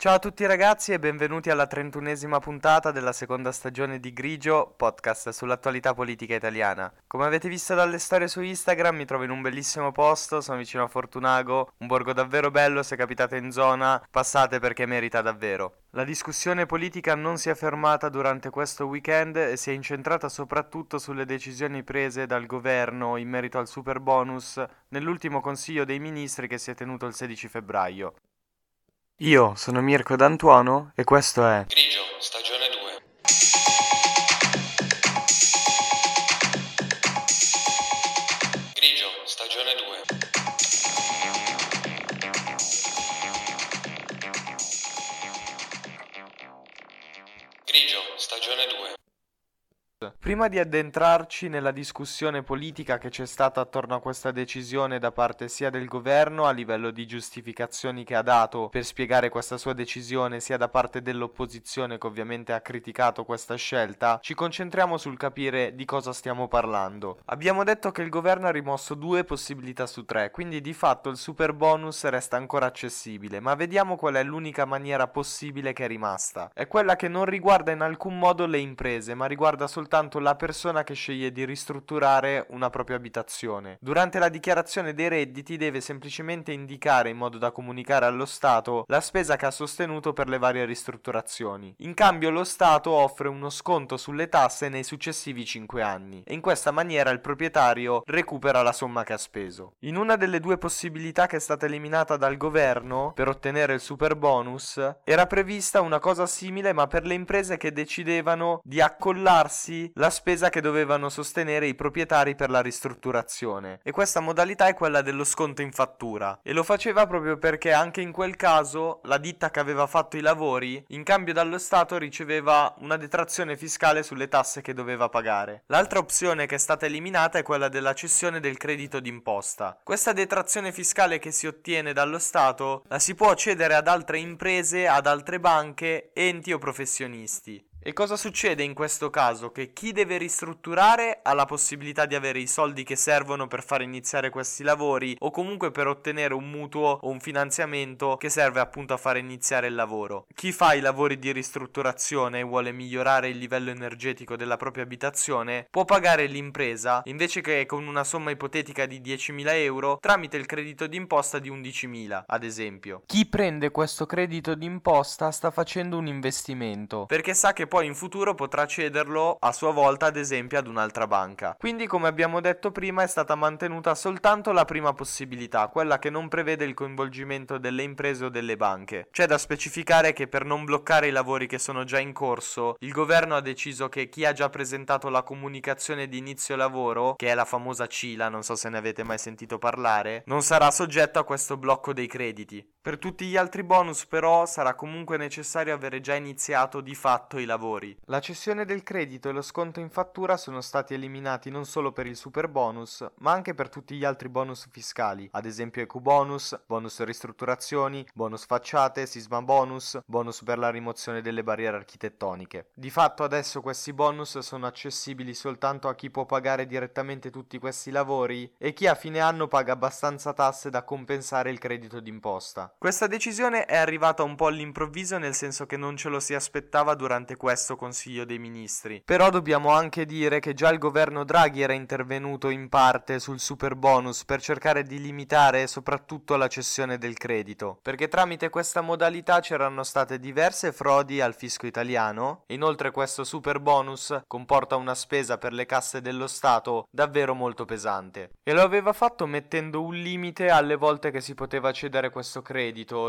Ciao a tutti ragazzi e benvenuti alla trentunesima puntata della seconda stagione di Grigio, podcast sull'attualità politica italiana. Come avete visto dalle storie su Instagram mi trovo in un bellissimo posto, sono vicino a Fortunago, un borgo davvero bello, se capitate in zona passate perché merita davvero. La discussione politica non si è fermata durante questo weekend e si è incentrata soprattutto sulle decisioni prese dal governo in merito al super bonus nell'ultimo Consiglio dei Ministri che si è tenuto il 16 febbraio. Io sono Mirko D'Antuono e questo è Grigio, stagione Prima di addentrarci nella discussione politica che c'è stata attorno a questa decisione da parte sia del governo a livello di giustificazioni che ha dato per spiegare questa sua decisione, sia da parte dell'opposizione che ovviamente ha criticato questa scelta, ci concentriamo sul capire di cosa stiamo parlando. Abbiamo detto che il governo ha rimosso due possibilità su tre, quindi di fatto il super bonus resta ancora accessibile, ma vediamo qual è l'unica maniera possibile che è rimasta. È quella che non riguarda in alcun modo le imprese, ma riguarda soltanto la persona che sceglie di ristrutturare una propria abitazione. Durante la dichiarazione dei redditi deve semplicemente indicare in modo da comunicare allo Stato la spesa che ha sostenuto per le varie ristrutturazioni. In cambio lo Stato offre uno sconto sulle tasse nei successivi 5 anni e in questa maniera il proprietario recupera la somma che ha speso. In una delle due possibilità che è stata eliminata dal governo per ottenere il super bonus era prevista una cosa simile ma per le imprese che decidevano di accollarsi la spesa che dovevano sostenere i proprietari per la ristrutturazione e questa modalità è quella dello sconto in fattura e lo faceva proprio perché anche in quel caso la ditta che aveva fatto i lavori in cambio dallo Stato riceveva una detrazione fiscale sulle tasse che doveva pagare. L'altra opzione che è stata eliminata è quella della cessione del credito d'imposta. Questa detrazione fiscale che si ottiene dallo Stato la si può cedere ad altre imprese, ad altre banche, enti o professionisti. E cosa succede in questo caso? Che chi deve ristrutturare ha la possibilità di avere i soldi che servono per far iniziare questi lavori o comunque per ottenere un mutuo o un finanziamento che serve appunto a fare iniziare il lavoro. Chi fa i lavori di ristrutturazione e vuole migliorare il livello energetico della propria abitazione può pagare l'impresa invece che con una somma ipotetica di 10.000 euro tramite il credito d'imposta di 11.000 ad esempio. Chi prende questo credito d'imposta sta facendo un investimento perché sa che poi in futuro potrà cederlo a sua volta ad esempio ad un'altra banca. Quindi come abbiamo detto prima è stata mantenuta soltanto la prima possibilità, quella che non prevede il coinvolgimento delle imprese o delle banche. C'è da specificare che per non bloccare i lavori che sono già in corso, il governo ha deciso che chi ha già presentato la comunicazione di inizio lavoro, che è la famosa CILA, non so se ne avete mai sentito parlare, non sarà soggetto a questo blocco dei crediti. Per tutti gli altri bonus però sarà comunque necessario avere già iniziato di fatto i lavori. La cessione del credito e lo sconto in fattura sono stati eliminati non solo per il super bonus, ma anche per tutti gli altri bonus fiscali, ad esempio ecobonus, bonus ristrutturazioni, bonus facciate, sisma bonus, bonus per la rimozione delle barriere architettoniche. Di fatto adesso questi bonus sono accessibili soltanto a chi può pagare direttamente tutti questi lavori e chi a fine anno paga abbastanza tasse da compensare il credito d'imposta. Questa decisione è arrivata un po' all'improvviso nel senso che non ce lo si aspettava durante questo Consiglio dei Ministri. Però dobbiamo anche dire che già il governo Draghi era intervenuto in parte sul super bonus per cercare di limitare soprattutto la cessione del credito, perché tramite questa modalità c'erano state diverse frodi al fisco italiano, inoltre questo super bonus comporta una spesa per le casse dello Stato davvero molto pesante. E lo aveva fatto mettendo un limite alle volte che si poteva cedere questo credito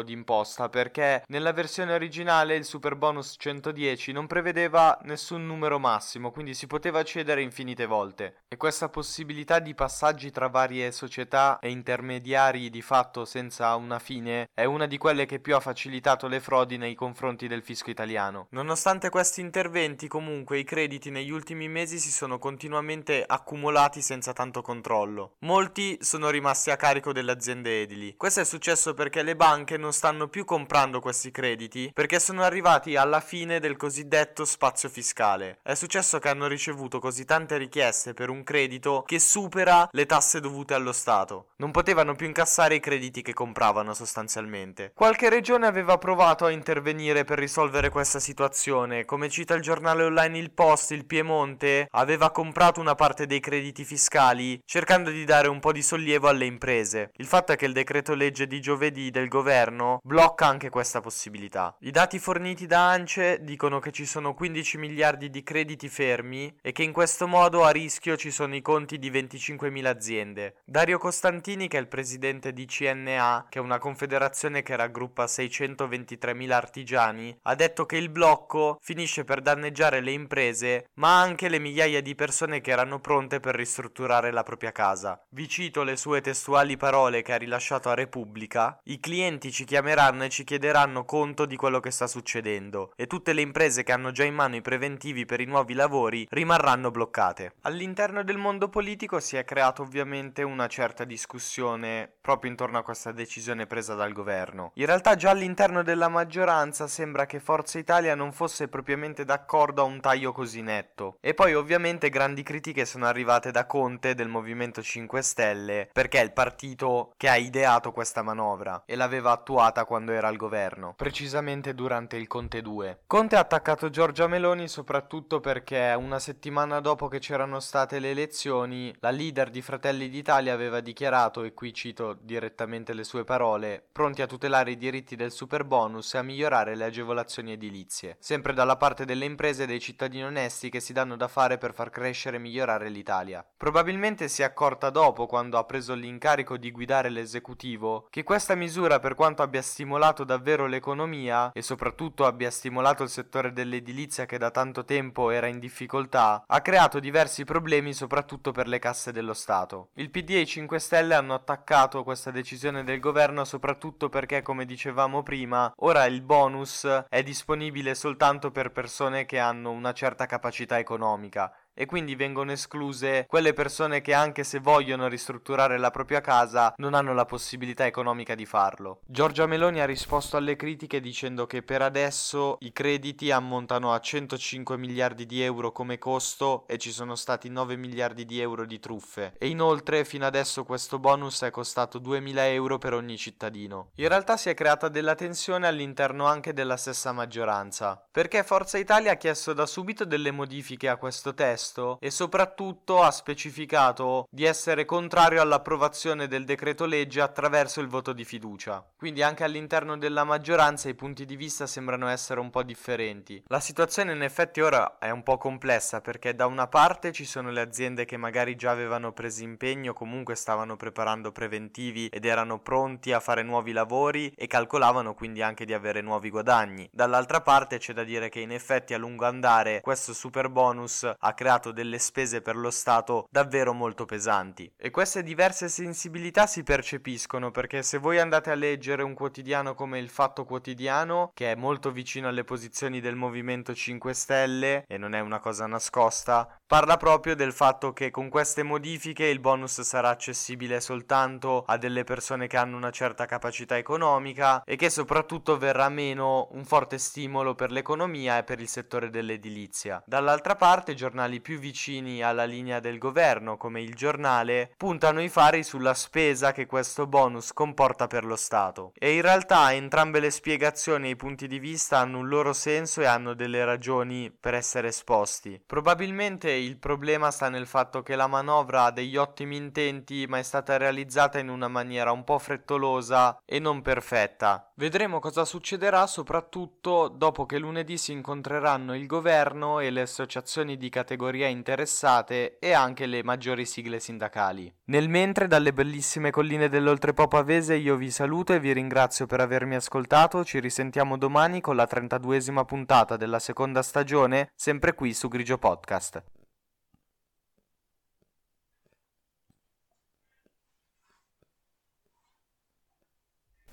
d'imposta, perché nella versione originale il super bonus 110 non prevedeva nessun numero massimo, quindi si poteva cedere infinite volte. E questa possibilità di passaggi tra varie società e intermediari di fatto senza una fine è una di quelle che più ha facilitato le frodi nei confronti del fisco italiano. Nonostante questi interventi, comunque i crediti negli ultimi mesi si sono continuamente accumulati senza tanto controllo. Molti sono rimasti a carico delle aziende edili. Questo è successo perché le banche non stanno più comprando questi crediti perché sono arrivati alla fine del cosiddetto spazio fiscale. È successo che hanno ricevuto così tante richieste per un credito che supera le tasse dovute allo Stato. Non potevano più incassare i crediti che compravano sostanzialmente. Qualche regione aveva provato a intervenire per risolvere questa situazione, come cita il giornale online Il Post, il Piemonte aveva comprato una parte dei crediti fiscali cercando di dare un po' di sollievo alle imprese. Il fatto è che il decreto legge di giovedì del governo blocca anche questa possibilità. I dati forniti da ANCE dicono che ci sono 15 miliardi di crediti fermi e che in questo modo a rischio ci sono i conti di 25.000 aziende. Dario Costantini, che è il presidente di CNA, che è una confederazione che raggruppa 623.000 artigiani, ha detto che il blocco finisce per danneggiare le imprese, ma anche le migliaia di persone che erano pronte per ristrutturare la propria casa. Vi cito le sue testuali parole che ha rilasciato a Repubblica: I clienti ci chiameranno e ci chiederanno conto di quello che sta succedendo e tutte le imprese che hanno già in mano i preventivi per i nuovi lavori rimarranno bloccate. All'interno del mondo politico si è creata ovviamente una certa discussione proprio intorno a questa decisione presa dal governo. In realtà già all'interno della maggioranza sembra che Forza Italia non fosse propriamente d'accordo a un taglio così netto. E poi ovviamente grandi critiche sono arrivate da Conte del Movimento 5 Stelle perché è il partito che ha ideato questa manovra e l'aveva attuata quando era al governo, precisamente durante il Conte 2. Conte ha attaccato Giorgia Meloni soprattutto perché una settimana dopo che c'erano state le elezioni, la leader di Fratelli d'Italia aveva dichiarato, e qui cito direttamente le sue parole, pronti a tutelare i diritti del super bonus e a migliorare le agevolazioni edilizie, sempre dalla parte delle imprese e dei cittadini onesti che si danno da fare per far crescere e migliorare l'Italia. Probabilmente si è accorta dopo, quando ha preso l'incarico di guidare l'esecutivo, che questa misura, per quanto abbia stimolato davvero l'economia e soprattutto abbia stimolato il settore dell'edilizia che da tanto tempo era in difficoltà, ha creato diversi problemi soprattutto per le casse dello Stato. Il PD e i 5 Stelle hanno attaccato questa decisione del governo soprattutto perché, come dicevamo prima, ora il bonus è disponibile soltanto per persone che hanno una certa capacità economica e quindi vengono escluse quelle persone che anche se vogliono ristrutturare la propria casa non hanno la possibilità economica di farlo. Giorgia Meloni ha risposto alle critiche dicendo che per adesso i crediti ammontano a 105 miliardi di euro come costo e ci sono stati 9 miliardi di euro di truffe e inoltre fino adesso questo bonus è costato 2000 euro per ogni cittadino. In realtà si è creata della tensione all'interno anche della stessa maggioranza perché Forza Italia ha chiesto da subito delle modifiche a questo testo testo e soprattutto ha specificato di essere contrario all'approvazione del decreto legge attraverso il voto di fiducia. Quindi anche all'interno della maggioranza i punti di vista sembrano essere un po' differenti. La situazione in effetti ora è un po' complessa perché da una parte ci sono le aziende che magari già avevano preso impegno, comunque stavano preparando preventivi ed erano pronti a fare nuovi lavori e calcolavano quindi anche di avere nuovi guadagni. Dall'altra parte c'è da dire che in effetti a lungo andare questo super bonus ha creato creato delle spese per lo Stato davvero molto pesanti. E queste diverse sensibilità si percepiscono perché se voi andate a leggere un quotidiano come il Fatto Quotidiano, che è molto vicino alle posizioni del Movimento 5 Stelle e non è una cosa nascosta, parla proprio del fatto che con queste modifiche il bonus sarà accessibile soltanto a delle persone che hanno una certa capacità economica e che soprattutto verrà meno un forte stimolo per l'economia e per il settore dell'edilizia. Dall'altra parte, giornali più vicini alla linea del governo, come il giornale, puntano i fari sulla spesa che questo bonus comporta per lo Stato. E in realtà entrambe le spiegazioni e i punti di vista hanno un loro senso e hanno delle ragioni per essere esposti. Probabilmente il problema sta nel fatto che la manovra ha degli ottimi intenti, ma è stata realizzata in una maniera un po' frettolosa e non perfetta. Vedremo cosa succederà soprattutto dopo che lunedì si incontreranno il governo e le associazioni di categoria categorie interessate e anche le maggiori sigle sindacali. Nel mentre dalle bellissime colline dell'Oltrepo Pavese io vi saluto e vi ringrazio per avermi ascoltato, ci risentiamo domani con la 32esima puntata della seconda stagione, sempre qui su Grigio Podcast.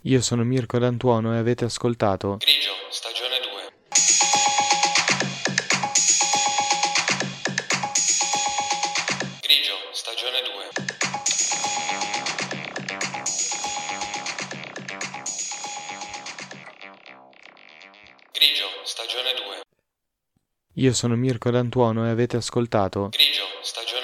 Io sono Mirko D'Antuono e avete ascoltato Grigio, stagione Io sono Mirko D'Antuono e avete ascoltato Grigio, stagione